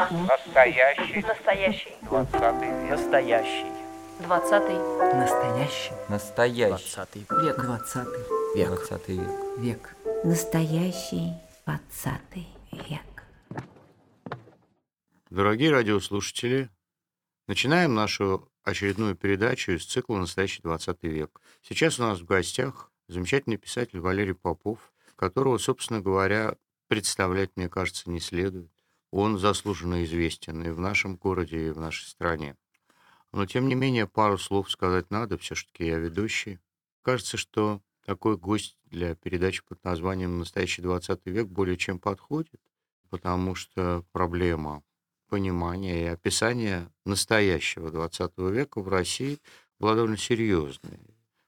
Настоящий Настоящий. двадцатый век. Настоящий. Двадцатый. Настоящий. Настоящий. Двадцатый век. Двадцатый. Век. Двадцатый век. Век. Настоящий двадцатый век. Дорогие радиослушатели, начинаем нашу очередную передачу из цикла «Настоящий 20 век». Сейчас у нас в гостях замечательный писатель Валерий Попов, которого, собственно говоря, представлять, мне кажется, не следует. Он заслуженно известен и в нашем городе, и в нашей стране. Но, тем не менее, пару слов сказать надо, все-таки я ведущий. Кажется, что такой гость для передачи под названием «Настоящий 20 век» более чем подходит, потому что проблема понимания и описания настоящего 20 века в России была довольно серьезной.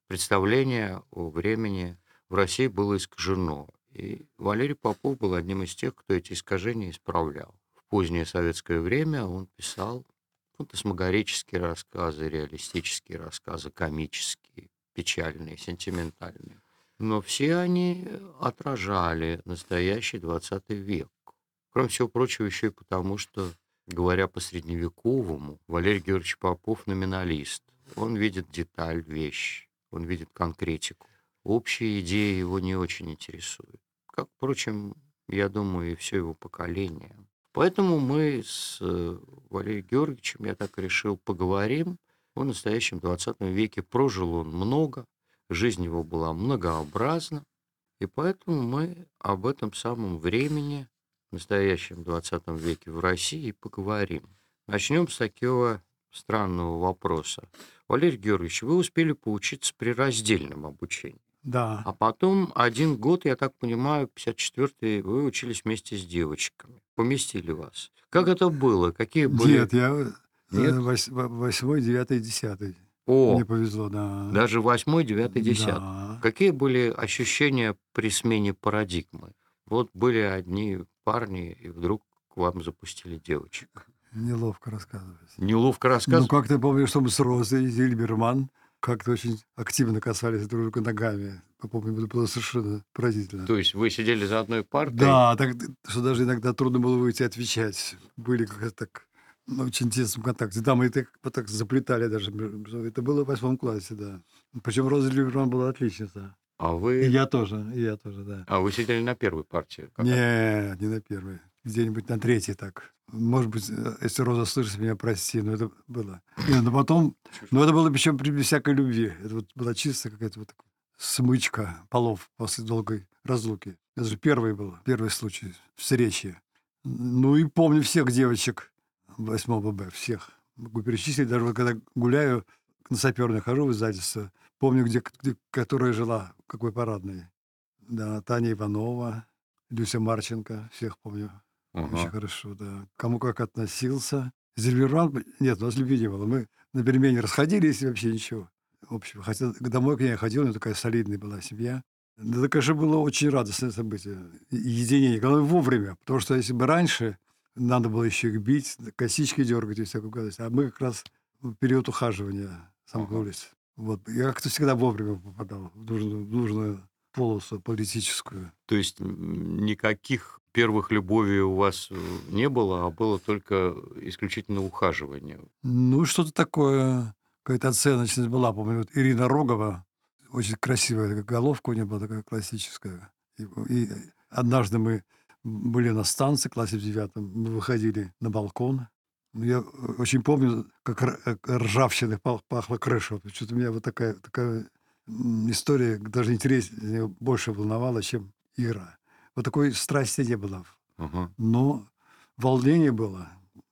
Представление о времени в России было искажено. И Валерий Попов был одним из тех, кто эти искажения исправлял. В позднее советское время он писал фантасмагорические рассказы, реалистические рассказы, комические, печальные, сентиментальные. Но все они отражали настоящий 20 век. Кроме всего прочего, еще и потому, что, говоря по-средневековому, Валерий Георгиевич Попов номиналист. Он видит деталь, вещь, он видит конкретику. Общие идеи его не очень интересуют. Как, впрочем, я думаю, и все его поколение. Поэтому мы с э, Валерием Георгиевичем, я так решил, поговорим о настоящем 20 веке. Прожил он много, жизнь его была многообразна, и поэтому мы об этом самом времени, настоящем 20 веке в России, поговорим. Начнем с такого странного вопроса. Валерий Георгиевич, вы успели поучиться при раздельном обучении. Да, А потом один год, я так понимаю, 54-й, вы учились вместе с девочками. Поместили вас. Как это было? Какие были... нет, я э, Нет? вось- во- восьмой, девятый, десятый. О, Мне повезло, да. даже восьмой, девятый, десятый. Да. Какие были ощущения при смене парадигмы? Вот были одни парни, и вдруг к вам запустили девочек. Неловко рассказывать. Неловко Ну, рассказывать. как ты помнишь, что мы с Розой Зильберман как-то очень активно касались друг друга ногами. Я помню, это было совершенно поразительно. То есть вы сидели за одной партой? Да, так, что даже иногда трудно было выйти отвечать. Были как-то так на очень тесном контакте. Да, мы так, вот так заплетали даже. Это было в восьмом классе, да. Причем Роза Зильберман была отличница. А И вы... я тоже, и я тоже, да. А вы сидели на первой партии? Как это? Не, не на первой. Где-нибудь на третьей так. Может быть, э, если Роза слышит меня, прости, но это было. И, но потом, но это было причем при всякой любви. Это вот была чисто какая-то вот такая смычка полов после долгой разлуки. Это же первый был, первый случай встречи. Ну и помню всех девочек 8 Б, всех. Могу перечислить, даже вот когда гуляю, на саперной хожу из Адиса, помню, где, где которая жила, какой парадной. Да, Таня Иванова, Люся Марченко, всех помню. Ага. Очень хорошо, да. Кому как относился. Зельберман, нет, у нас любви не было. Мы на перемене расходились и вообще ничего общего. Хотя домой к ней я ходил, у нее такая солидная была семья. Да, это, конечно, было очень радостное событие. И- Единение. Главное, вовремя. Потому что если бы раньше надо было еще их бить, косички дергать и всякую гадость. А мы как раз в период ухаживания сомкнулись. Вот. Я как-то всегда вовремя попадал в нужную, в нужную полосу политическую. То есть никаких первых любовей у вас э, не было, а было только исключительно ухаживание. Ну, что-то такое, какая-то оценочность была. Помню, вот Ирина Рогова, очень красивая головка у нее была такая классическая. И, и однажды мы были на станции, классе в девятом, мы выходили на балкон. Ну, Я очень помню, как э, ржавчиной пах- пахла крыша. Что-то меня вот такая, такая история даже интереснее, больше волновала, чем Ира. Вот такой страсти не было. Ага. Но волнение было.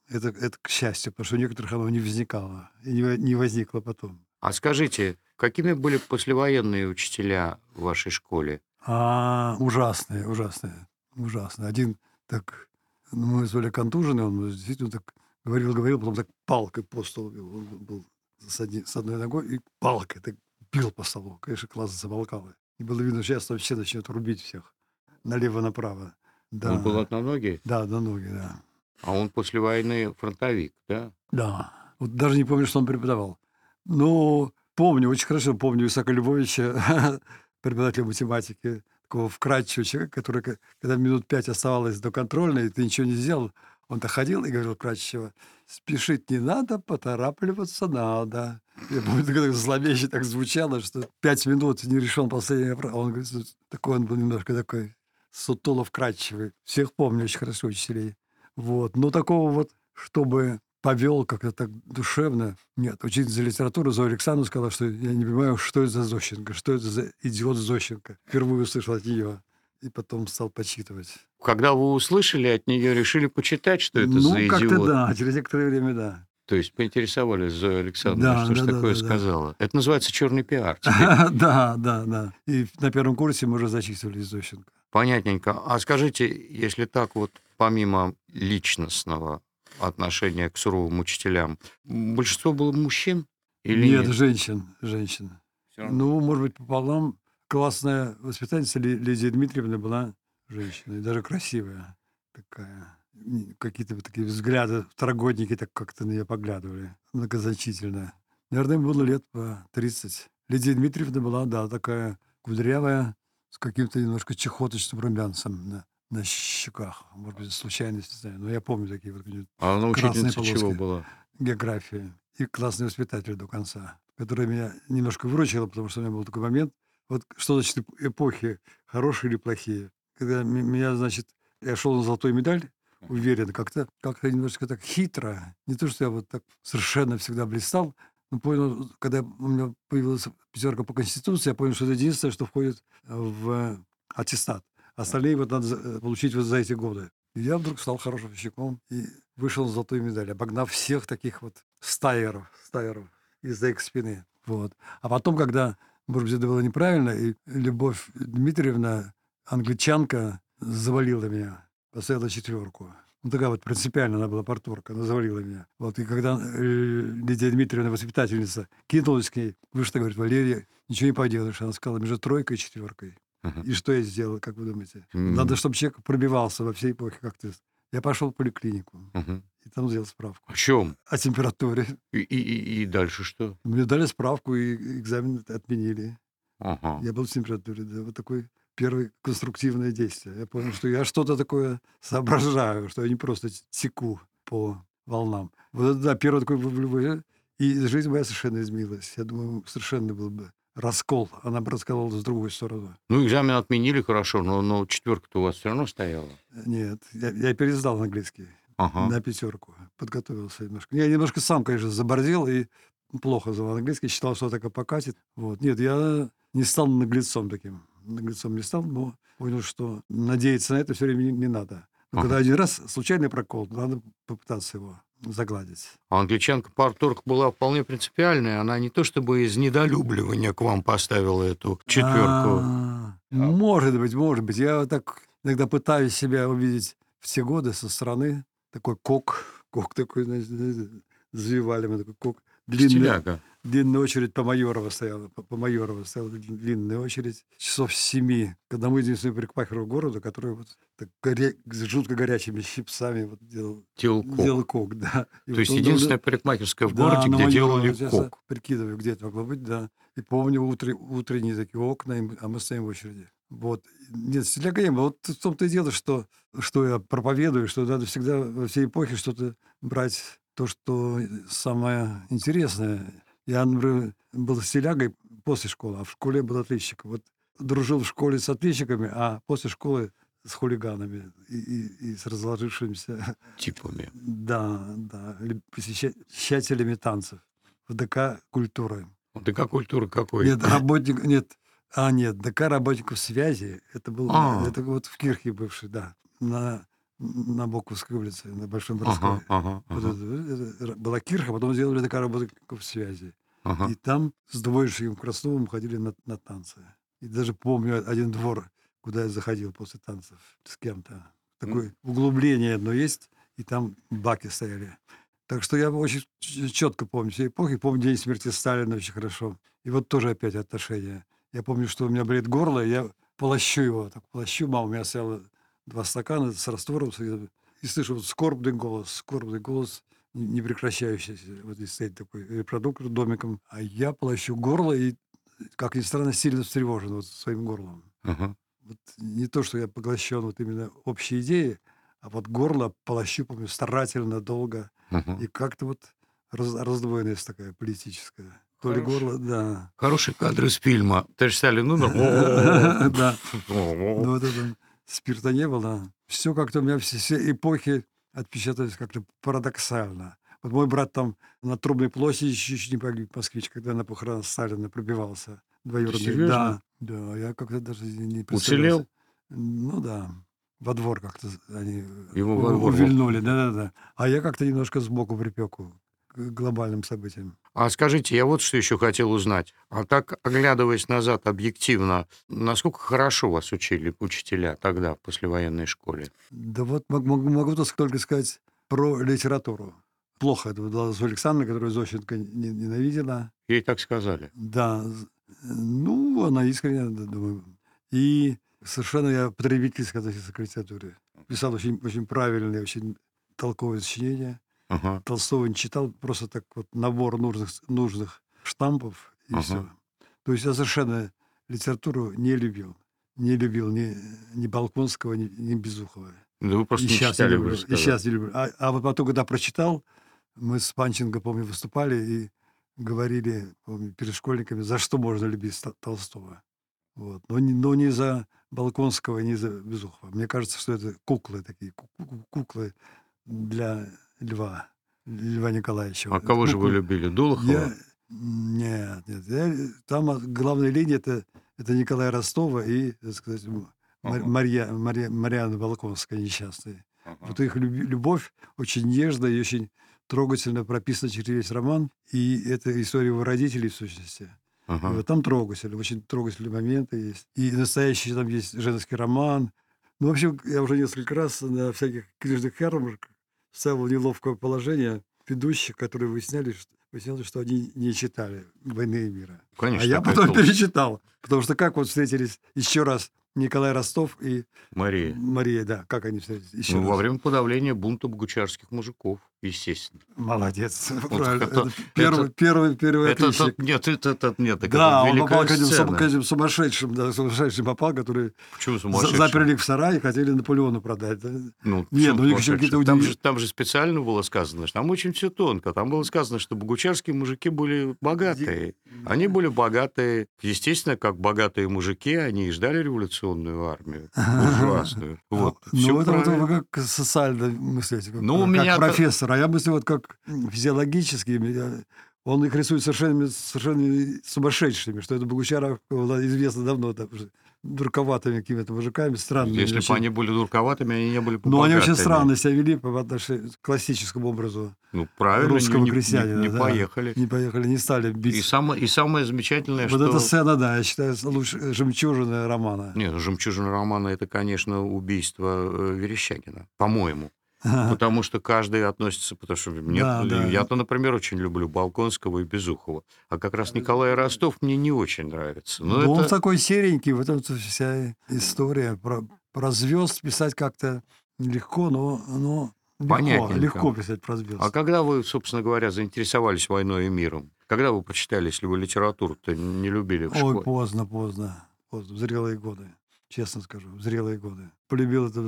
Это, это к счастью, потому что у некоторых оно не возникало. И не, не возникло потом. А скажите, какими были послевоенные учителя в вашей школе? А, ужасные, ужасные, ужасные. Один так, ну, мы звали контуженный, он действительно так говорил, говорил, потом так палкой по столу. Он был с, одни- с одной ногой и палкой так бил по столу. Конечно, класс замолкал. И было видно, что сейчас вообще начнет рубить всех налево-направо. Да, Он был одноногий, да, на ноги, да. а он после войны фронтовик, да? Да. Вот даже не помню, что он преподавал. Но помню, очень хорошо помню Исаака Львовича, преподавателя математики. такого вкрадчивого человека, который, когда минут пять оставалось до контрольной, и ты ничего не сделал, он-то ходил и говорил вкрадчиво, спешить не надо, поторапливаться надо. Я помню, как зловеще так звучало, что пять минут не решен последний вопрос. Он говорит, такой он был немножко такой сутуло вкрадчивый. Всех помню очень хорошо учителей. Вот. Но такого вот, чтобы повел как-то так душевно. Нет, учительница литературы Зоя Александровна сказала, что я не понимаю, что это за Зощенко, что это за идиот Зощенко. Впервые услышал от нее. И потом стал почитывать. Когда вы услышали от нее, решили почитать, что это ну, за как-то идиот? да, через некоторое время да. То есть поинтересовались Зоя Александровна, Да, что же да, да, такое да, да. сказала. Это называется черный пиар. Да, да, да. И на первом курсе мы уже зачитывали Зощенко. Понятненько. А скажите, если так вот, помимо личностного отношения к суровым учителям, большинство было мужчин или нет, нет? женщин, женщин. Ну, может быть, пополам. Классная воспитательница Ли- Лидия Дмитриевна была женщиной, даже красивая такая. Какие-то вот такие взгляды, второгодники так как-то на нее поглядывали многозначительно. Наверное, им было лет по 30. Лидия Дмитриевна была, да, такая кудрявая, с каким-то немножко чехоточным румянцем на, на щеках. Может быть, случайность, не знаю. Но я помню такие вот А она красные учительница чего полоски. была? географии и классный воспитатель до конца, которая меня немножко выручила, потому что у меня был такой момент, вот что значит эп- эпохи, хорошие или плохие. Когда меня, значит, я шел на золотую медаль, уверенно, как-то как немножко так хитро. Не то, что я вот так совершенно всегда блистал, но понял, когда у меня появилась пятерка по Конституции, я понял, что это единственное, что входит в аттестат. Остальные вот надо э, получить вот за эти годы. И я вдруг стал хорошим щеком и вышел на золотую медаль, обогнав всех таких вот стайеров, стайеров из-за их спины. Вот. А потом, когда, может быть, это было неправильно, и Любовь Дмитриевна, англичанка, завалила меня, поставила четверку. Ну, такая вот принципиально она была порторка, она завалила меня. Вот, и когда э, Лидия Дмитриевна, воспитательница, кинулась к ней, вы что, говорит, Валерия, ничего не поделаешь. Она сказала, между тройкой и четверкой. И что я сделал, как вы думаете? Надо, чтобы человек пробивался во всей эпохе, как ты. Я пошел в поликлинику и там сделал справку О чем? о температуре. И, и- и- дальше что? Мне дали справку, и экзамен отменили. Ага. Я был в температуре. Да, вот такое первое конструктивное действие. Я понял, что я что-то такое соображаю, что я не просто теку по волнам. Вот это, да, первое такое влюбление. И жизнь моя совершенно изменилась. Я думаю, совершенно был бы раскол. Она бы раскололась в другую сторону. Ну, экзамен отменили хорошо, но, но четверка-то у вас все равно стояла. Нет, я, я пересдал английский. Ага. на пятерку. Подготовился немножко. Я немножко сам, конечно, заборзел и плохо знал английский, считал, что так и покатит. Вот. Нет, я не стал наглецом таким. Наглецом не стал, но понял, что надеяться на это все время не, не надо. Но Ага. когда один раз случайный прокол, надо попытаться его загладить. А англичанка парторг была вполне принципиальная. Она не то чтобы из недолюбливания к вам поставила эту четверку. А, Может быть, может быть. Я так иногда пытаюсь себя увидеть в те годы со стороны. Такой кок, кок такой, знаете, завивали мы такой кок. Длинный, Стиляга. Длинная очередь по Майорова стояла. По, по Майорова стояла длинная очередь. Часов семи. Когда мы единственный парикмахер города, который вот так горе- с жутко горячими щипцами вот делал, Делал кок. делал кок, да. И То вот есть единственная парикмахерская в городе, где Майорова. делали Вот кок. Прикидываю, где это могло быть, да. И помню утре- утренние такие окна, а мы стоим в очереди. Вот. Нет, стиляга не было. Вот в том-то и дело, что, что я проповедую, что надо всегда во всей эпохе что-то брать, то, что самое интересное. Я, например, был стилягой после школы, а в школе был отличником. Вот дружил в школе с отличниками, а после школы с хулиганами и, и- и с разложившимися Типами. да, да. Посещателями танцев в ДК культуры. ДК культуры какой? Нет, работник, нет, а нет, ДК работников связи. Это был, А. это вот в Кирхе бывший, да, на на Боковской улице, на Большом Ага, ага, Вот это- это была Кирха, потом сделали ДК работников связи. Ага. И там с двоечником Красновым ходили на, на танцы. И даже помню один двор, куда я заходил после танцев с кем-то. Такое углубление одно есть, и там баки стояли. Так что я очень четко помню все эпохи. Помню день смерти Сталина очень хорошо. И вот тоже опять отношения. Я помню, что у меня болит горло, и я полощу его. Так полощу, мама у меня стояла два стакана с раствором. И, и слышу вот скорбный голос, скорбный голос, не прекращающийся. Вот здесь стоит такой репродуктор домиком. А я полощу горло и, как ни странно, сильно встревожен вот своим горлом. ага. вот не то, что я поглощен вот именно общей идеей, а вот горло полощу, помню, старательно, долго. Мгм. И как-то вот раз- раздвоенность такая политическая. То ли горло, да. Хороший кадр из фильма. Товарищ Сталин, ну, Да. Ну, вот это спирта не было. Все как-то у меня все, все эпохи отпечатались как-то парадоксально. Вот мой брат там на Трубной площади чуть не погиб, москвич, когда на похоронах Сталина пробивался. Двоюродный. Да, да, я как-то даже не Уцелел? представлял. Ну да, во двор как-то они Его двор. увильнули, да-да-да. А я как-то немножко сбоку припеку к глобальным событиям. А скажите, я вот что еще хотел узнать. А так, оглядываясь назад объективно, насколько хорошо вас учили учителя тогда, в послевоенной школе? Да вот мог- мог- могу только сказать про литературу. Плохо это была Зоя Александровна, которую Зощенко не- ненавидела. Ей так сказали. Да, ну, она искренне, думаю. И совершенно я потребительски относился к литературе. Писал очень, очень правильные, очень толковые сочинения. Ага. Толстого не читал, просто так вот набор нужных, нужных штампов и Ага. все. То есть я совершенно литературу не любил. Не любил ни, ни Балконского, ни, ни Безухова. Да вы просто и не сейчас читали, не люблю. И сейчас не люблю. А, а вот потом, когда прочитал, мы с Панченко, помню, выступали и говорили, помню, перед школьниками, за что можно любить Толстого. Вот. Но, не, но не за Балконского, не за Безухова. Мне кажется, что это куклы такие, ку- ку- куклы для Льва, Льва Николаевича. А кого же вы куклы. любили? Дулахова? Я... Нет, нет. я- Там главная линия это, это Николай Ростова и, так сказать, Мар-. Марья, Марья, Марьяна Волконская несчастная. Ага. Вот их любовь очень нежная и очень трогательно прописана через весь роман. И это история его родителей, в сущности. И Ага. вот там трогательно, очень трогательные моменты есть. И настоящий там есть женский роман. Ну, вообще, я уже несколько раз на всяких книжных ярмарках ставил в неловкое положение ведущих, которые выясняли, что, выясняли, что они не читали «Войны и мира». Конечно. а я потом толстая перечитал. Потому что как вот встретились еще раз Николай Ростов и Мария. Мария, да, как они встретились? Еще Ну, раз. во время подавления бунта богучарских мужиков, естественно. Молодец. Правильно. это- Это первый, это- первый, первый Это, отличник. тот- нет, это, это, нет, так Да, это он попал к этим, к этим сумасшедшим, да, сумасшедшим попал, которые Почему заперли в сарай и хотели Наполеону продать. да. Ну, Нет, ну, еще какие-то там, же, там же специально было сказано, что там очень все тонко. Там было сказано, что богучарские мужики были богатые. Они были богатые. Естественно, как богатые мужики, они и ждали революционную армию. Буржуазную. Вот. Ну, это вот правильно. вы как социально мыслите, как, Ну, у меня-то- профессор. А я мыслю вот как физиологически. Он их рисует совершенно, совершенно сумасшедшими, что это Богучаров было известно давно, да, уже дурковатыми какими-то мужиками, странными. Если бы очень. они были дурковатыми, они не были бы Но они очень странно себя вели по отношению к классическому образу. Ну, правильно, русского не, не- крестьянина, не да. поехали. Не поехали, не стали бить. И, самое, и самое замечательное, вот что... эта сцена, да, я считаю, лучше жемчужина романа. Нет, «Жемчужина романа» — это, конечно, убийство э, Верещагина, по-моему. Потому что каждый относится... Потому что нет, Да, да. я-то, например, очень люблю Балконского и Безухова. А как раз Николай Ростов мне не очень нравится. Но Ну, он это... такой серенький, в этом вся история. Про, про звезд писать как-то легко, но, но легко, Понятненько. легко писать про звезд. А когда вы, собственно говоря, заинтересовались войной и миром? Когда вы прочитали, если вы литературу-то не любили в Ой, школе? поздно, поздно, поздно, в зрелые годы, честно скажу, в зрелые годы. Полюбил это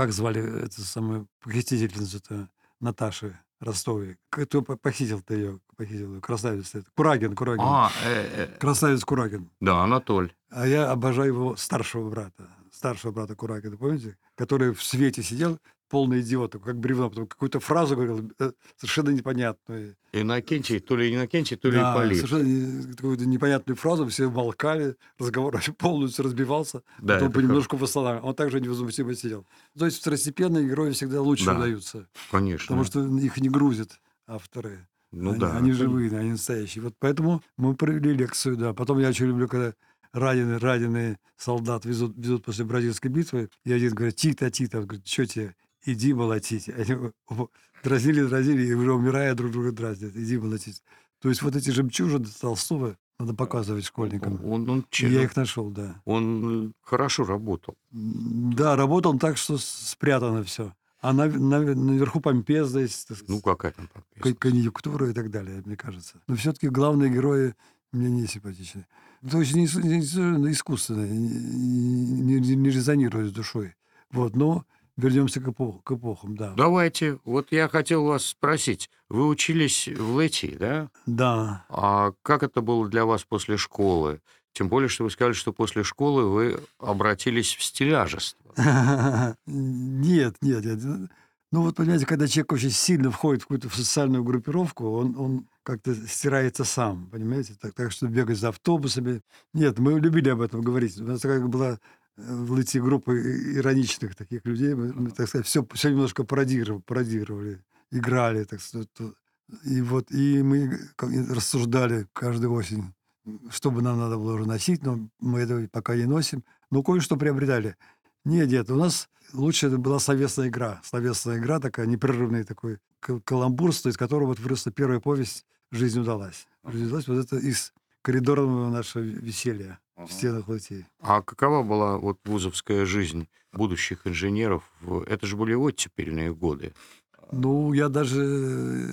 как звали это самое похитительницу-то Наташи Ростовой. Кто по- похитил-то ее, похитил ее, красавица это. Курагин, Курагин. А, э, э, Красавец Курагин. да, Анатоль. А я обожаю его старшего брата, старшего брата Куракина, помните? Который в свете сидел, полный идиот, как бревно, потом какую-то фразу говорил, э, совершенно непонятную. Иннокентий, то ли Иннокентий, то ли Да, Ипполит. совершенно какую-то непонятную фразу, все молкали, разговор полностью разбивался, Да, потом это как- понемножку восстанавливал. Он также невозмутимо сидел. То есть второстепенные герои всегда лучше Да. удаются, Конечно. потому что их не грузят авторы. ну они, да. они живые, они настоящие. Вот поэтому мы провели лекцию, да. Потом я очень люблю, когда раненые, раненые солдат везут, везут после бразильской битвы, и один говорит, Тита, Тита, он говорит, что тебе, иди молотить. Они дразнили, дразнили, и уже умирая друг друга дразнят, иди молотить. То есть вот эти жемчужины Толстого надо показывать школьникам. Он, он, че- я их нашел, да. он э, хорошо работал. Да, работал так, что спрятано все. А на- на- наверху помпезность, сказать, Ну, какая там подписка? конъюнктура и так далее, мне кажется. Но все-таки главные герои Мне не симпатичны. То есть не, ис- не ис- ну, искусственно, не- не- не резонирует с душой. Вот, но вернемся к, эпох- к эпохам, да. Давайте. Вот я хотел вас спросить. Вы учились в ЛЭТИ, да? Да. А как это было для вас после школы? Тем более, что вы сказали, что после школы вы обратились в стиляжество. Нет, нет, нет. Ну вот, понимаете, когда человек очень сильно входит в какую-то социальную группировку, он, он как-то стирается сам, понимаете? Так, так что бегать за автобусами. Нет, мы любили об этом говорить. У нас такая была в ЛТ группа и- ироничных таких людей. Мы, мы, так сказать, все, все немножко пародировали, пародировали, играли, так сказать. И вот, и мы рассуждали каждую осень, что бы нам надо было уже носить, но мы этого пока не носим. Но кое-что приобретали. Нет, нет, у нас лучше это была словесная игра. Словесная игра такая, непрерывный такой кал- каламбур, из которого вот выросла первая повесть «Жизнь удалась». «Жизнь удалась» вот это из коридорного нашего веселья в стенах латей. А какова была вот вузовская жизнь будущих инженеров? в- Это же были оттепельные годы. Ну, я даже э,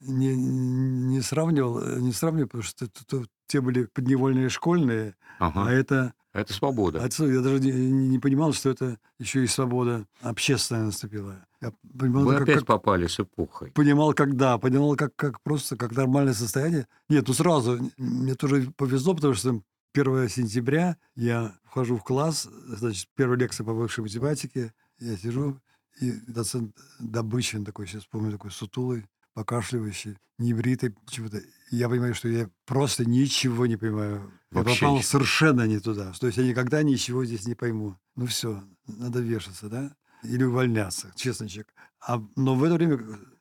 не, не сравнивал, не сравнивал, потому что это- то- те были подневольные школьные, Ага. а это Это свобода. Отцу я даже не, не понимал, что это еще и свобода общественная наступила. Я понимал, Вы как, опять как- попали с эпохой. понимал, когда, понимал, как, как просто, как нормальное состояние. Нет, ну сразу, мне тоже повезло, потому что 1 сентября я вхожу в класс, значит, первая лекция по высшей математике, я сижу, и доцент Добычин такой, сейчас помню, такой сутулый, покашливающий, небритый, чего-то. И я понимаю, что я просто ничего не понимаю. Я Вообще попал ничего. совершенно не туда. То есть я никогда ничего здесь не пойму. Ну все, надо вешаться, да? Или увольняться, честный человек. А, но в это время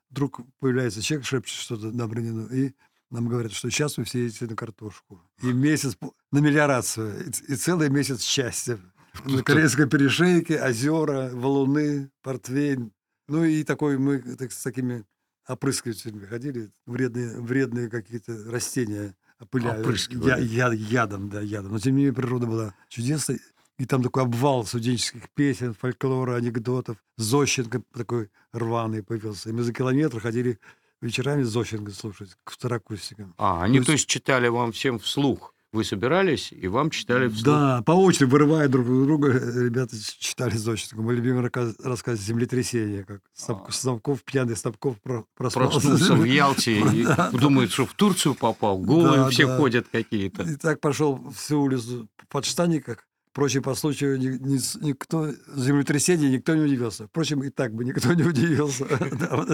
вдруг появляется человек, шепчет что-то на Бронину, и нам говорят, что сейчас вы все едете на картошку. И месяц на мелиорацию, и, целый месяц счастья. На Корейской перешейке, озера, валуны, портвейн. Ну и такой мы так, с такими опрыскивателями ходили, вредные, вредные какие-то растения. Опрыскивали. Я, я- ядом, да, ядом. Но тем не менее природа была чудесной. И там такой обвал студенческих песен, фольклора, анекдотов. Зощенко такой рваный появился. И мы за километр ходили вечерами Зощенко слушать к второкурсникам. А, они, То то есть, читали вам всем вслух. Вы собирались, и вам читали вслух. Да, по очереди, вырывая друг друга, э, ребята читали Зощенко. Мой любимый рассказ, рассказ «Землетрясение», как Стап- Снабков, пьяный Снабков про- проспался. Проснулся в Ялте и думает, что в Турцию попал. Голые Да, все да. ходят какие-то. И так пошел всю улицу в подштанниках. Впрочем, по случаю никто, землетрясения никто не удивился. Впрочем, и так бы никто не удивился. Да, вот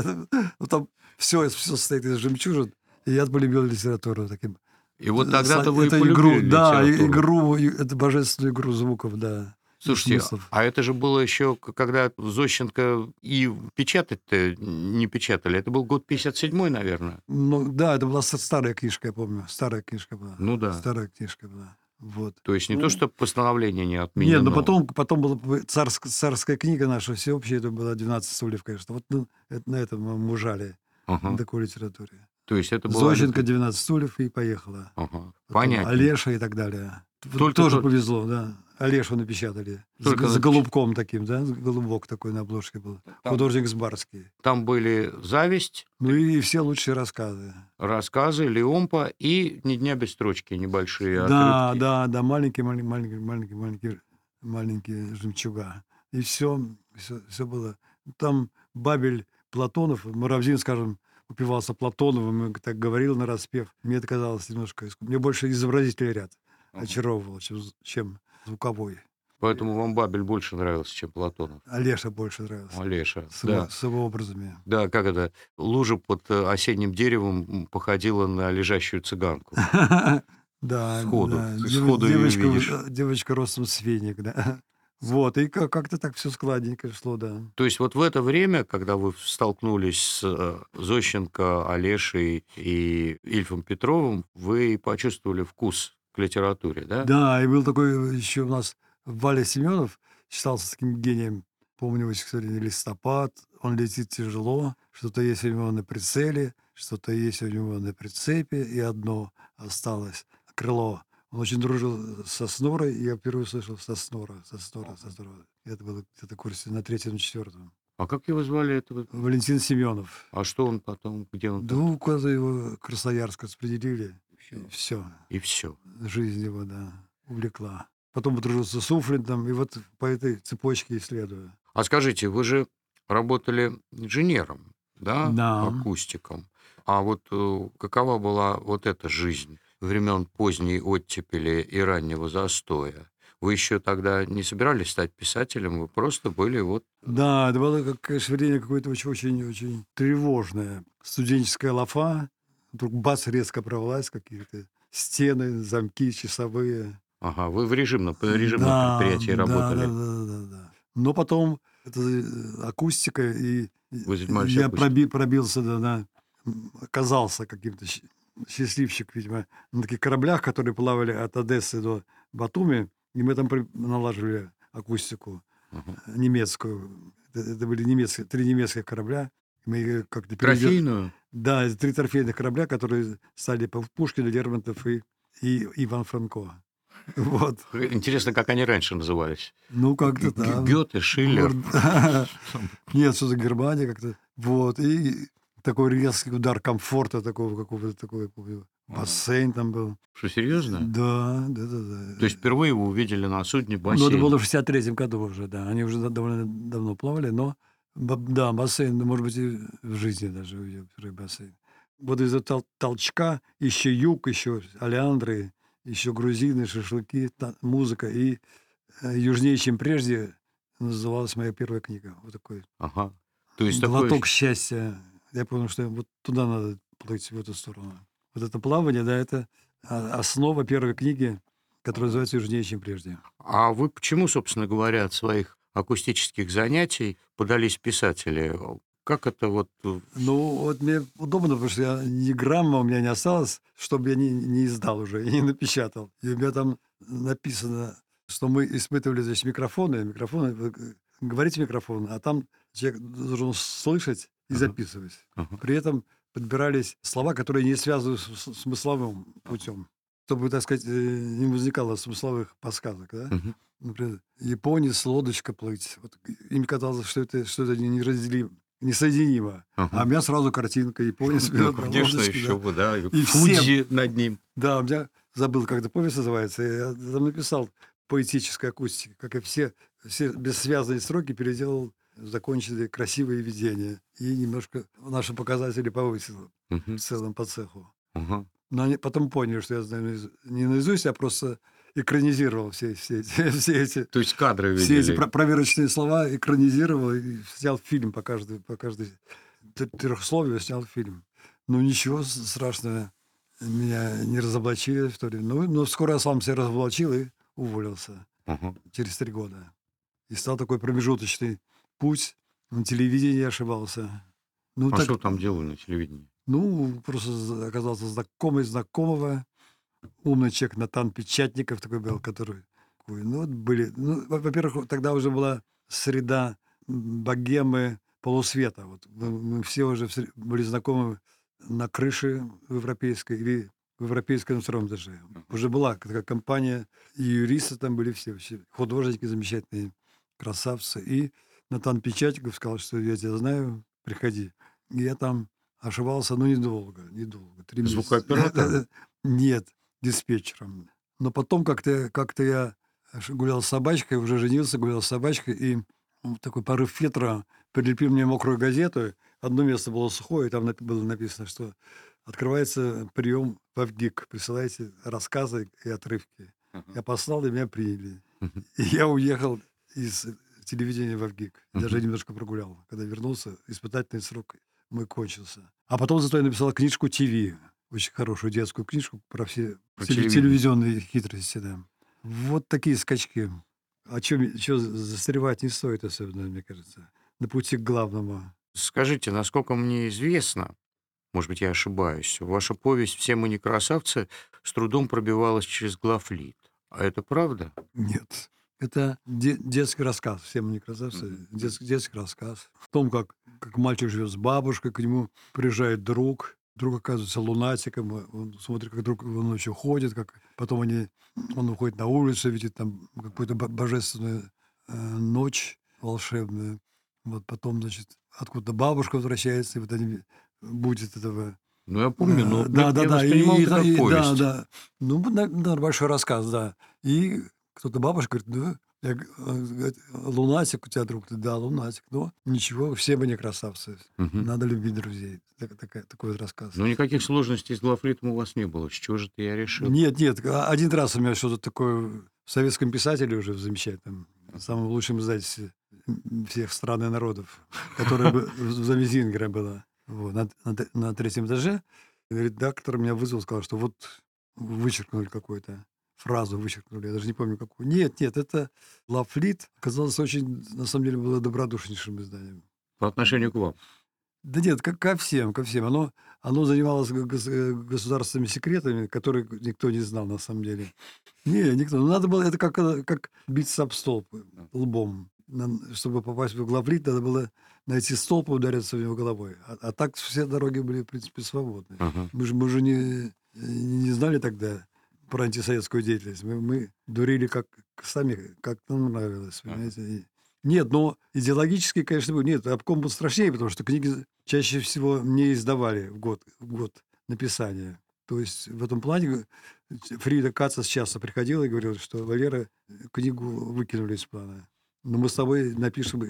ну, Там все, все состоит из жемчужин. И я полюбил литературу таким. И вот тогда-то вы полюбили игру, да, игру, это божественную игру звуков, да. Слушайте, смыслов. а это же было еще, когда Зощенко и печатать-то не печатали. Это был год 57-й, наверное. Ну, да, это была старая книжка, я помню. Старая книжка была. Ну да. Старая книжка была. Вот. То есть не то, что постановление не отменено. Нет, но потом, потом была п- царск- царская книга наша всеобщая, это было 12 стульев, конечно. Вот ну, это- на этом мы мужали, Ага. на такой литературе. То есть это было... Зощенко 12 стульев и поехала. Ага. Потом Понятно. Олеша и так далее. Только тоже тот- повезло, да. Олешу напечатали. С, Только с напеч- голубком таким, да? Голубок такой на обложке был. Там- Художник Сбарский. Там были «Зависть», Ну и все лучшие рассказы. рассказы, Леомпа и «Ни дня без строчки» небольшие Да, отрывки. да, да, маленькие, маленькие, маленькие, маленькие, маленькие, маленькие жемчуга. И все, все, все было. Там Бабель Платонов, Муравзин, скажем, упивался Платоновым, и так говорил на распев. Мне это казалось немножко... Мне больше изобразительный ряд Очаровывал, чем, чем звуковой. Поэтому вам Бабель больше нравился, чем Платонов. Олеша больше нравился. Олеша, С, да. с его образами. Да, как это? Лужа под э, осенним деревом походила на лежащую цыганку. Да, Сходу, да. сходу её девочка, видишь. э, девочка ростом с веник, да. Вот, и как- как-то так все складненько шло, да. То есть вот в это время, когда вы столкнулись с э, Зощенко, Олешей и Ильфом Петровым, вы почувствовали вкус к литературе, да? Да, и был такой еще у нас Валя Семенов, считался таким гением. Помню стихотворение «Листопад», он летит тяжело, что-то есть у него на прицеле, что-то есть у него на прицепе, и одно осталось — крыло. Он очень дружил со Снорой, и я впервые слышал Соснора, Соснора, Соснора. Это было где-то курсе на третьем, четвертом. А как его звали этого? Валентин Семенов. А что он потом, где он? Да, куда его Красноярск распределили. Все. И все. Жизнь его, да, увлекла. Потом подружился с Уфлинтом, и вот по этой цепочке исследую. А скажите, вы же работали инженером, да? Да. Акустиком. А вот э, какова была вот эта жизнь времен поздней оттепели и раннего застоя? Вы еще тогда не собирались стать писателем, вы просто были вот... Да, это было, как, конечно, время какое-то очень-очень тревожное. Студенческая лафа, вдруг бац, резко провалась, какие-то стены, замки часовые. Ага, вы в режимном, режимном Да, предприятии да, работали. Да, да, да, да. Но потом это э, акустика, и я акустикой. проби- пробился, да, м, оказался каким-то счастливчик, видимо, на таких кораблях, которые плавали от Одессы до Батуми, и мы там налаживали акустику э, немецкую. Это, это были немецкие, три немецких корабля. Мы как-то перевез- Трофейную? Да, три торфейных корабля, которые стали по Пушкин, Лермонтов и, и Иван Франко. Вот. Интересно, как они раньше назывались? Ну, как-то да. Гёте, Шиллер. Нет, что-то Германия как-то. Вот. И такой резкий удар комфорта такого какого-то такого. Бассейн там был. Что, серьезно? Да, да, да, да. То есть впервые вы увидели на судне бассейн? Ну, это было в 63-м году уже, да. Они уже довольно давно плавали, но да, бассейн, ну, может быть, и в жизни даже увидел первый бассейн. Вот из-за тол- толчка еще юг, еще алиандры, еще грузины, шашлыки, та- музыка. И э, южнее, чем прежде, называлась моя первая книга. Вот такой Ага. То есть такое... глоток счастья. Я понял, что вот туда надо плыть, в эту сторону. Вот это плавание, да, это а, основа первой книги, которая называется «Южнее, чем прежде». А вы почему, собственно говоря, от своих акустических занятий подались писатели? Как это вот... Ну, вот мне удобно, потому что я, ни грамма у меня не осталось, чтобы я не, не издал уже и не напечатал. И у меня там написано, что мы испытывали, значит, микрофоны. Микрофоны, говорите микрофон, а там человек должен слышать и Ага. записывать. Ага. При этом подбирались слова, которые не связаны с, смысловым путем. Чтобы, так сказать, э, не возникало смысловых подсказок, да? Мгм. Например, японец, лодочка плыть. Вот им казалось, что это, что это неразделимо, несоединимо. Ага. А у меня сразу картинка японец. Ну, конечно, лодочке, еще да. бы, да. И И Фудзи над ним. Да, у меня забыл, как эта повесть называется. Я там написал поэтическая акустика, как и все, все бессвязные строки переделал в законченные красивые видения. И немножко наши показатели повысил Мгм. в целом по цеху. Ага. Но они потом поняли, что я знаю не наизусть, а просто экранизировал все, все, эти, все эти То есть кадры все видели. эти про- проверочные слова экранизировал и снял фильм по каждой, по каждой трехсловию снял фильм. Ну, ничего страшного. Меня не разоблачили в то время. Ну, но скоро я сам себя разоблачил и уволился Ага. через три года. И стал такой промежуточный путь. На телевидении ошибался. Ну, А так- что там делали на телевидении? ну, просто за- оказался знакомый знакомого. Умный человек Натан Печатников такой был, который... Ну, вот были... Ну, во- во-первых, тогда уже была среда богемы полусвета. Вот мы, все уже были знакомы на крыше в европейской или в европейском втором этаже. Уже была такая компания, и юристы там были все, вообще художники замечательные, красавцы. И Натан Печатников сказал, что я тебя знаю, приходи. И я там ошибался, но недолго, недолго. Три месяца. Звукооператором? Нет, диспетчером. Но потом как-то как я ш- гулял с собачкой, уже женился, гулял с собачкой, и такой порыв ветра прилепил мне мокрую газету. Одно место было сухое, и там было написано, что открывается прием в АВГИК. Присылайте рассказы и отрывки. Я послал, и меня приняли. И я уехал из телевидения в АВГИК. Даже немножко прогулял. Когда вернулся, испытательный срок мой кончился. А потом зато я написал книжку ТВ. Очень хорошую детскую книжку про все Про телевизионные хитрости. Да. Вот такие скачки. О чем, застревать не стоит особенно, мне кажется. На пути к главному. Скажите, насколько мне известно, может быть, я ошибаюсь, ваша повесть «Все мы не красавцы» с трудом пробивалась через главлит. А это правда? Нет. Это де- детский рассказ. Все мы не красавцы. Дет- детский рассказ. В том, как, как мальчик живет с бабушкой, к нему приезжает друг. Друг оказывается лунатиком. э, Он смотрит, как друг его ночью ходит. Как... Потом они, он выходит на улицу, видит там какую-то бо- божественную э, ночь волшебную. Вот потом, значит, откуда бабушка возвращается, и вот они будет этого Ну, я помню, но Э, да, я, да, я да, воспринимал и, это как и- да, да. Ну, на- да, большой рассказ, да. И кто-то бабушка говорит, ну, я г- э, лунатик у тебя друг, да, лунатик. Ну, ничего, все мы не красавцы. Мгм. Надо любить друзей. Так- такая- такой вот рассказ. Но никаких сложностей с Глафритом у вас не было. С чего же ты я решил? Нет, нет, а- один раз у меня что-то такое в советском писателе уже в замечательном, самом лучшем издательстве всех стран и народов, которое бы в доме Зингера было. Вот, на, на третьем этаже редактор меня вызвал, сказал, что вот вычеркнули какую-то фразу, вычеркнули, я даже не помню какую. Нет, нет, это Лафлит оказалось очень, на самом деле, было добродушнейшим изданием. По отношению к вам. Да нет, ко, ко всем, ко всем. Оно, оно занималось э, государственными секретами, которые никто не знал на самом деле. Не, никто. Ну, надо было, это как, э, как биться об столб э, лбом. Чтобы попасть в главлит, надо было найти столб и удариться в него головой. А, а так все дороги были, в принципе, свободны. Ага. Мы же, мы же не, не знали тогда про антисоветскую деятельность. Мы, мы дурили как сами, как нам нравилось, Ага. понимаете. И- Нет, но идеологически, конечно, был. Нет, обком был страшнее, потому что книги чаще всего не издавали в год, в год написания. То есть в этом плане Фрида Кацас часто приходила и говорила, что Валера э, книгу выкинули из плана. Но мы с тобой напишем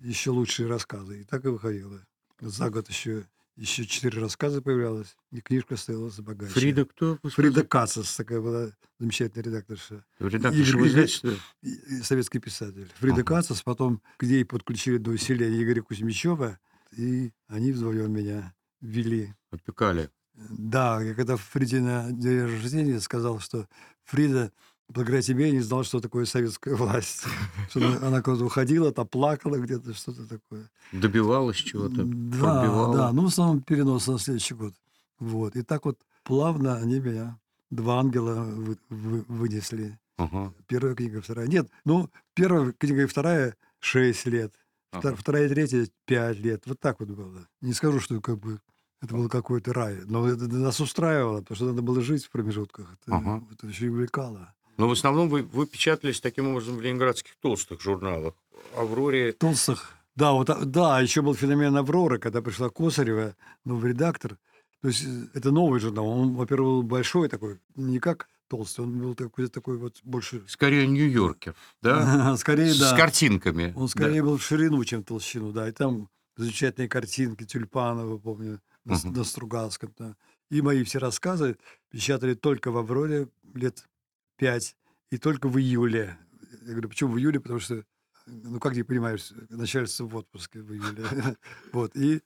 еще лучшие рассказы. И так и выходило. За год еще, еще четыре рассказа появлялось, и книжка стояла богаче. Фрида кто? вы Фрида? Кацас такая была замечательная редакторша. Редакторша Игорь- в издательстве? И- и советский писатель. Фрида Ага. Кацас, потом к ней подключили до усилия Игоря Кузьмичева, и они вдвоем меня вели. Опекали. Да, я когда Фриде на день рождения сказал, что Фрида, благодаря тебе я не знал, что такое советская власть. Что она, куда-то уходила, там плакала где-то, что-то такое. Добивалась чего-то? Да, пробивала? да, ну в основном перенос на следующий год. Вот. И так вот плавно они меня, два ангела, вы- вы- вынесли. Ага. Первая книга, вторая. Нет, ну, первая книга и вторая — шесть лет. Ага. Вторая и третья — пять лет. Вот так вот было. Не скажу, что как бы это был какой-то рай. Но это нас устраивало, потому что надо было жить в промежутках. Это, Ага. это очень увлекало. Но в основном вы, вы печатались таким образом в ленинградских толстых журналах. Авроре Толстых. Да, вот, а- да, еще был феномен Аврора, когда пришла Косарева, новый редактор. То есть э, это новый журнал. Он, во-первых, был большой такой, не как толстый, он был такой, такой вот больше... скорее Нью-Йоркер, да? Скорее, С да. картинками. Он скорее был в ширину, чем в толщину, да. И там замечательные картинки Тюльпанова, помню, на, С- Мгм. на Стругацком. да. И мои все рассказы печатали только в «Авроре» лет пять, и только в июле. Я говорю, почему в июле? Потому что, ну, как ты понимаешь, начальство в отпуске в июле. Вот, и,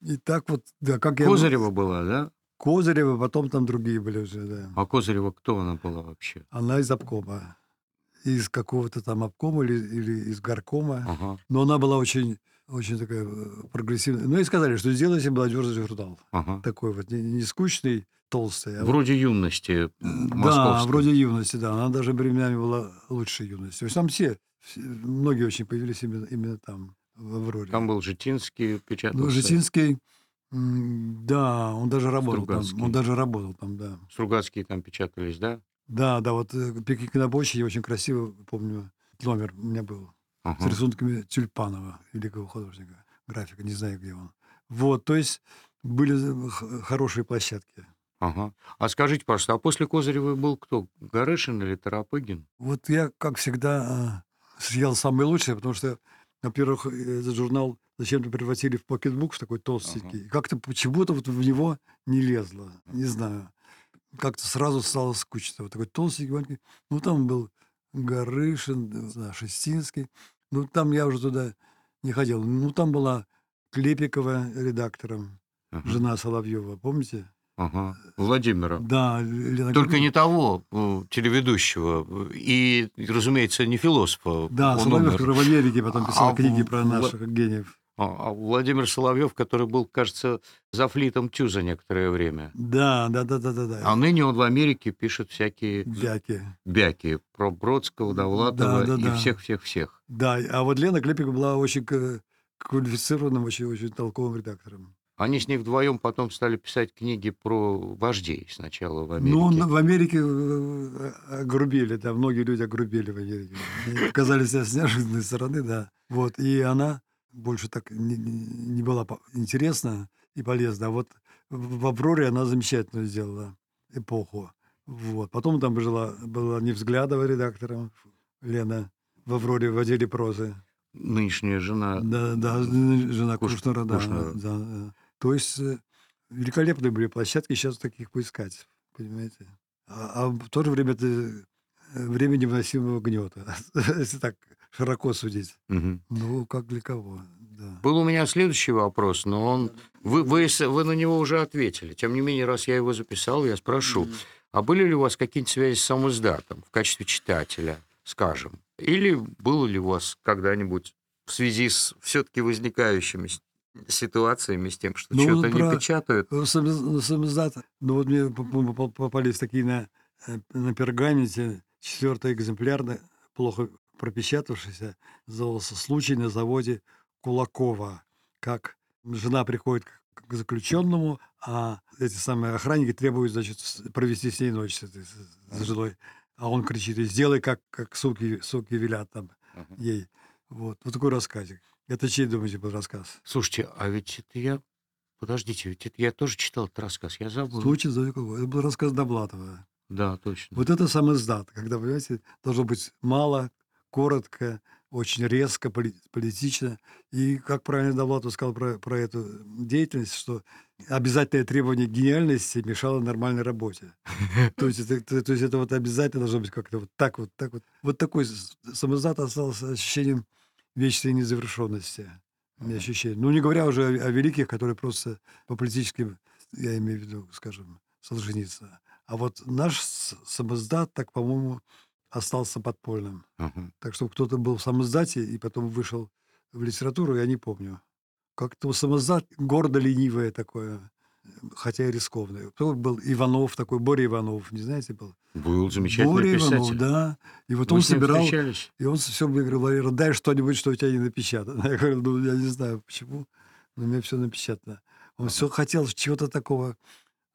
и так вот, да, как я... Козырева была, да? Козырева, потом там другие были уже, да. А Козырева кто она была вообще? Она из обкома. Из какого-то там обкома или, или из горкома. Ага, Но она была очень, очень такая э, прогрессивная. Ну и сказали, что сделайте молодежный журнал. ага. Такой вот, не, не скучный, толстый. а Вроде юности вот- Да, московской. вроде юности, да. Она даже временами была лучше юности. То есть там все, все- многие очень появились именно, именно там, в Авроре. Там был Житинский, печатался. Ну, Житинский, да, он даже работал там. Стругацкий. Он даже работал там, да. Стругацкие там печатались, да? Да, да, вот «Пикник на площади» очень красиво, помню, номер у меня был. С Ага. рисунками Тюльпанова, великого художника, графика, не знаю, где он. Вот, то есть были хорошие площадки. Ага. А скажите, пожалуйста, а после Козыревой был кто? Горешин или Тарапыгин? Вот я, как всегда, э, съел самое лучшее, потому что, во-первых, этот журнал зачем-то превратили в покетбук, в такой толстенький. И Как-то почему-то вот в него не лезло, не знаю. Как-то сразу стало скучно. Вот такой толстенький, маленький. Ну, там был Горышин, знаю, Шестинский. Ну, там я уже туда не ходил. Ну, там была Клепикова редактором, Ага. жена Соловьева, помните? Ага. Владимира. Да, Лена Только не того телеведущего. И, разумеется, не философа. Да, Он Соловьев, умер. который в Америке потом писал А книги про наших гениев. А, а Владимир Соловьев, который был, кажется, за флитом Тюза некоторое время. Да, да, да, да, да, да. А ныне он в Америке пишет всякие Бяки. бяки про Бродского, Довлатова Да, да, и всех-всех-всех. Да, а вот Лена Клепикова была очень квалифицированным, очень, очень толковым редактором. Они с ней вдвоем потом стали писать книги про вождей сначала в Америке. Ну, в Америке э, огрубели, да, многие люди огрубели в Америке. Оказались с неожиданной стороны, да. Вот, и она больше так не, не- была интересна и полезна. А вот в «Авроре» она замечательно сделала эпоху. Вот. Потом там жила, была Невзглядова редактором, Лена в «Авроре» в отделе прозы. Нынешняя жена Да, да, жена Куш- Кушнера, да, Кушнера. да, да. То есть э, великолепные были площадки, сейчас таких поискать, понимаете. А, а в то же время это время невыносимого гнета, если так широко судить. Мгм. Ну, как для кого, да. Был у меня следующий вопрос, но он... Вы, вы, вы на него уже ответили. Тем не менее, раз я его записал, я спрошу. А были ли у вас какие-то связи с самоиздатом в качестве читателя, скажем? Или было ли у вас когда-нибудь в связи с все-таки возникающими ситуациями, с тем, что Ну, что-то про- не печатают? Ну, сам- Самиздат, ну вот мне поп- поп- попались такие на, э, на пергаменте, четвертый экземпляр, плохо пропечатавшийся, назывался «Случай на заводе Кулакова», как жена приходит к- заключенному, а эти самые охранники требуют, значит, провести с ней ночь с этой с- женой. А он кричит, сделай, как, как суки, суки велят там ей. Вот. вот такой рассказик. Это чей, думаете, был рассказ? Слушайте, а ведь это я... Подождите, ведь это я тоже читал этот рассказ, я забыл. Случай Кулакова. Это был рассказ Доблатова. Да, точно. Вот это сам издат, когда, понимаете, должно быть мало, коротко, очень резко, поли- политично. И, как правильно Довлатов сказал про, про эту деятельность, что обязательное требование гениальности мешало нормальной работе. То есть, это, то, есть это вот обязательно должно быть как-то вот так вот, так вот. Вот такой с- сам издат остался ощущением вечной незавершенности. У меня ощущение. Ну, не говоря уже о, о великих, которые просто по политическим, я имею в виду, скажем, Солженицына. А вот наш самоздат, так, по-моему, остался подпольным. Ага. Так что кто-то был в самоздате и потом вышел в литературу, я не помню. Как-то самоздат гордо ленивое такое, хотя и рискованное. Кто был Иванов такой, Боря Иванов, не знаете, был? Был замечательный Боря писатель. Иванов, да. И вот Вы он собирал, встречались? и он все мне говорил, дай что-нибудь, что у тебя не напечатано. Я говорю, ну, я не знаю, почему, но у меня все напечатано. Он все хотел чего-то такого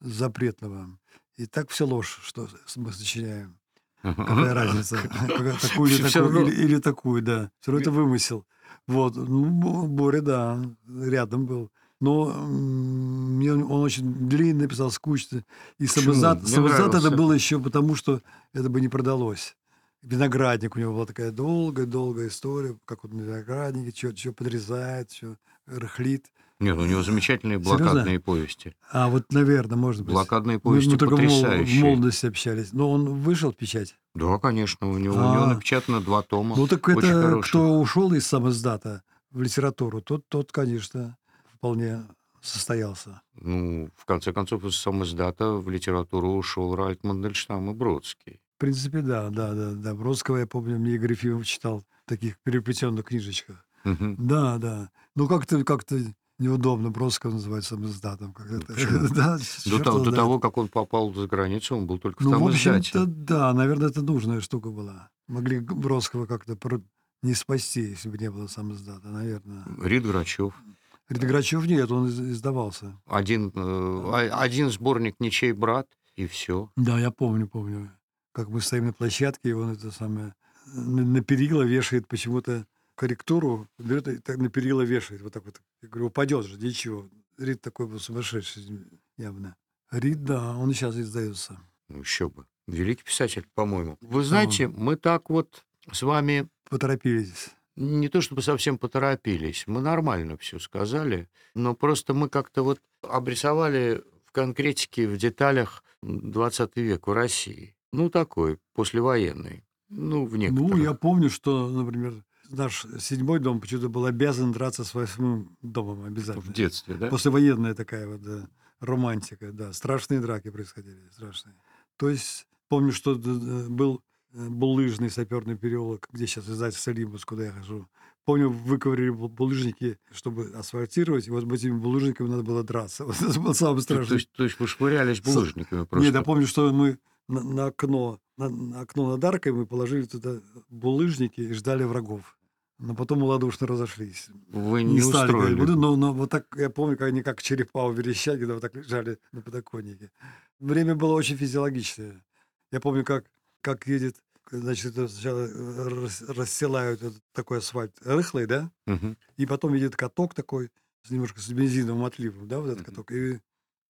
запретного. И так все ложь, что мы сочиняем. Какая разница? Такую или такую, или, или такую, да. Все равно это вымысел. Вот. Ну, Бо- Боря, да, рядом был. Но мне он очень длинно писал, скучно. И самоздат, самоздат это было еще потому, что это бы не продалось. Виноградник у него была такая долгая-долгая история, как он виноградники, что подрезает, что рыхлит. Нет, у него замечательные Серьезно? блокадные повести. А вот, наверное, может быть. Блокадные Мы, повести мы только в, мол- в потрясающие. молодости общались. Но он вышел в печать. Да, конечно, у него, у него А. напечатано два тома. Ну так это хороших. кто ушел из самоздата в литературу, тот, тот, конечно, вполне состоялся. Ну, в конце концов, из самоиздата в литературу ушел Ральф Мандельштам и Бродский. В принципе, да, да, да, да. Бродского, я помню, мне Игорь Ефимов читал в таких переплетенных книжечках. Мгм. Да, да. Ну как-то как-то неудобно Бродского называть самоиздатом. Как это. почему? да, До, того- до того, как он попал за границу, он был только в Ну, в самоиздате. общем-то, да, наверное, это нужная штука была. Могли Бродского как-то не спасти, если бы не было самоиздата, наверное. Рид Грачев. Рита Грачев нет, он из- издавался. Один, э, а- один сборник «Ничей брат», и все. Да, я помню, помню. Как мы стоим на площадке, и он это самое на, на перила вешает почему-то корректуру, берет и так на перила вешает. Вот так вот. Я говорю, упадет же, ничего. Рид такой был сумасшедший, явно. Рид, да, он сейчас издается. Ну, еще бы. Великий писатель, по-моему. Вы знаете, мы так вот с вами Поторопились. не то чтобы совсем поторопились, мы нормально все сказали, но просто мы как-то вот обрисовали в конкретике, в деталях 20 век в России. Ну, такой, послевоенный. Ну, в некоторых. Ну, я помню, что, например, наш седьмой дом почему-то был обязан драться с восьмым домом обязательно. в детстве, да? Послевоенная такая вот да, романтика, да. Страшные драки происходили, страшные. То есть помню, что был э, булыжный саперный переулок, где сейчас издательство «Лимбус», куда я хожу. Помню, выковырили бу- булыжники, чтобы асфальтировать, и вот этими булыжниками надо было драться. Вот это был самый То, страшный. то есть, то есть вы швырялись булыжниками просто? Нет, я помню, что мы на, на окно, на, на окно над аркой мы положили туда булыжники и ждали врагов. Но потом малодушно разошлись. Вы Не, не, стали устроили. говорить, но, но вот так, я помню, как они как черепа у верещаги, когда вот так лежали на подоконнике. Время было очень физиологичное. Я помню, как, как едет, значит, это сначала э, рас- расстилают этот такой асфальт рыхлый, да, Мгм. и потом едет каток такой, немножко с бензиновым отливом, да, вот этот Мгм. каток, и,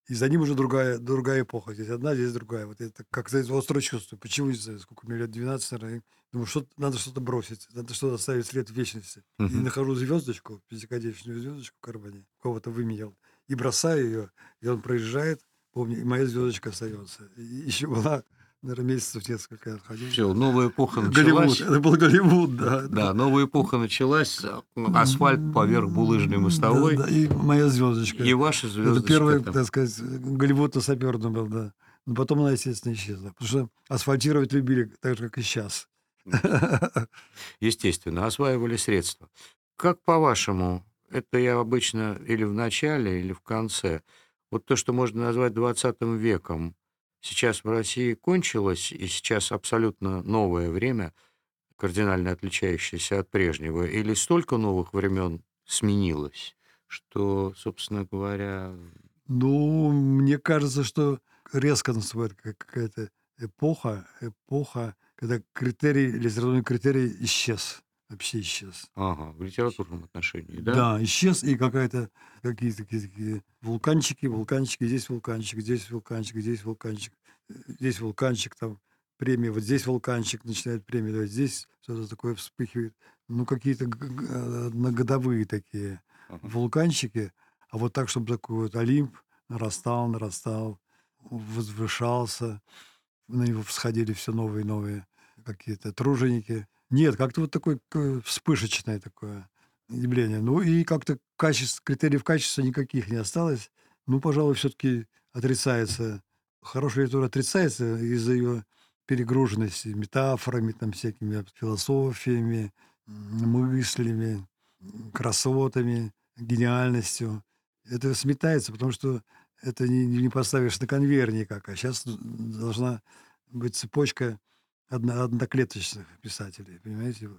И за ним уже другая, другая эпоха. Здесь одна, здесь другая. Вот это как за острое чувство. Почему, не знаю, сколько мне лет, 12, наверное. Думаю, что надо что-то бросить, надо что-то оставить след в вечности. И Мгм. нахожу звездочку, пятиконечную звездочку в кармане, кого-то выменял, и бросаю ее, и он проезжает, помню, и моя звездочка остается. И еще была, наверное, месяцев несколько отходил. Все, новая эпоха Голливуд, началась. это был Голливуд, да. Да, новая эпоха началась. Асфальт поверх булыжной мостовой. Да, да, и моя звездочка. И ваша Это звездочка первый, там. так сказать, Голливуд на саперном был, да. Но потом она, естественно, исчезла. Потому что асфальтировать любили так же, как и сейчас. Естественно, осваивали средства. Как по-вашему, это я обычно или в начале, или в конце, вот то, что можно назвать 20 веком, сейчас в России кончилось, и сейчас абсолютно новое время, кардинально отличающееся от прежнего, или столько новых времен сменилось, что, собственно говоря, Ну, мне кажется, что резко наступает ка- какая-то эпоха, эпоха, когда критерий, литературный критерий исчез. Вообще исчез. ага, в литературном отношении, да? Да, исчез, и какая-то какие-то такие, вулканчики, вулканчики, здесь вулканчик, здесь вулканчик, здесь вулканчик, здесь вулканчик, там премия, вот здесь вулканчик начинает премию давать, здесь что-то такое вспыхивает. Ну, какие-то г- г- одногодовые такие Ага. вулканчики, а вот так, чтобы такой вот Олимп нарастал, нарастал, возвышался, на него всходили все новые и новые какие-то труженики. Нет, как-то вот такое вспышечное такое явление. Ну и как-то качеств, критериев качества никаких не осталось. Ну, пожалуй, все-таки отрицается. Хорошая литература отрицается из-за ее перегруженности метафорами, там, всякими философиями, мыслями, красотами, гениальностью. Это сметается, потому что это не, не поставишь на конвейер никак. А сейчас должна быть цепочка одно- одноклеточных писателей, понимаете?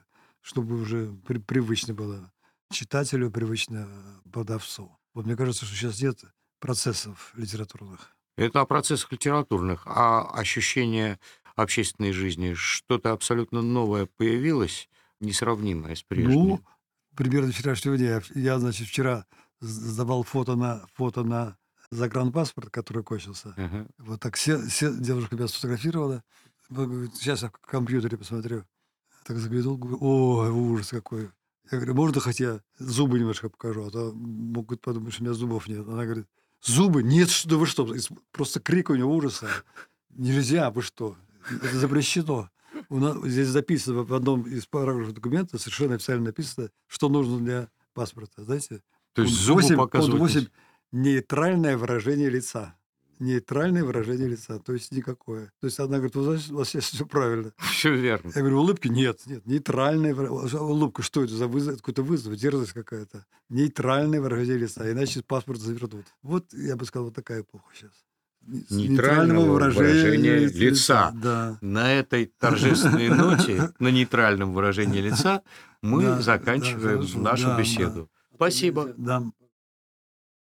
Чтобы уже при- привычно было читателю, привычно э, продавцу. Вот мне кажется, что сейчас нет процессов литературных. Это о процессах литературных, а ощущение общественной жизни, что-то абсолютно новое появилось, несравнимое с прежним. Ну, примерно вчерашнего дня. Я, значит, вчера сдавал фото на, фото на загранпаспорт, который кончился. Ага. Вот так все, все девушка меня сфотографировала. Сейчас я в компьютере посмотрю. Так заглянул, говорю, ой, ужас какой. Я говорю, можно хоть я зубы немножко покажу, а то могут подумать, что у меня зубов нет. Она говорит, зубы? Нет, что да вы что? Просто крик у нее ужаса. Нельзя, вы что? Это запрещено. У нас здесь записано в одном из параграфов документа, совершенно официально написано, что нужно для паспорта. Знаете? То есть зубы 8, показывать пункт нельзя. 8 нейтральное выражение лица. Нейтральное выражение лица, то есть никакое. То есть она говорит, у вас, у вас сейчас все правильно. Все верно. Я говорю, улыбки нет, нет, нейтральное выражение. Улыбка, что это за вызов, какой-то вызов, дерзость какая-то. Нейтральное выражение лица, иначе паспорт завернут. Вот, я бы сказал, вот такая эпоха сейчас. С Нейтрального выражения лиц- лица. Да. На этой торжественной ноте, на нейтральном выражении лица, мы заканчиваем нашу беседу. Спасибо.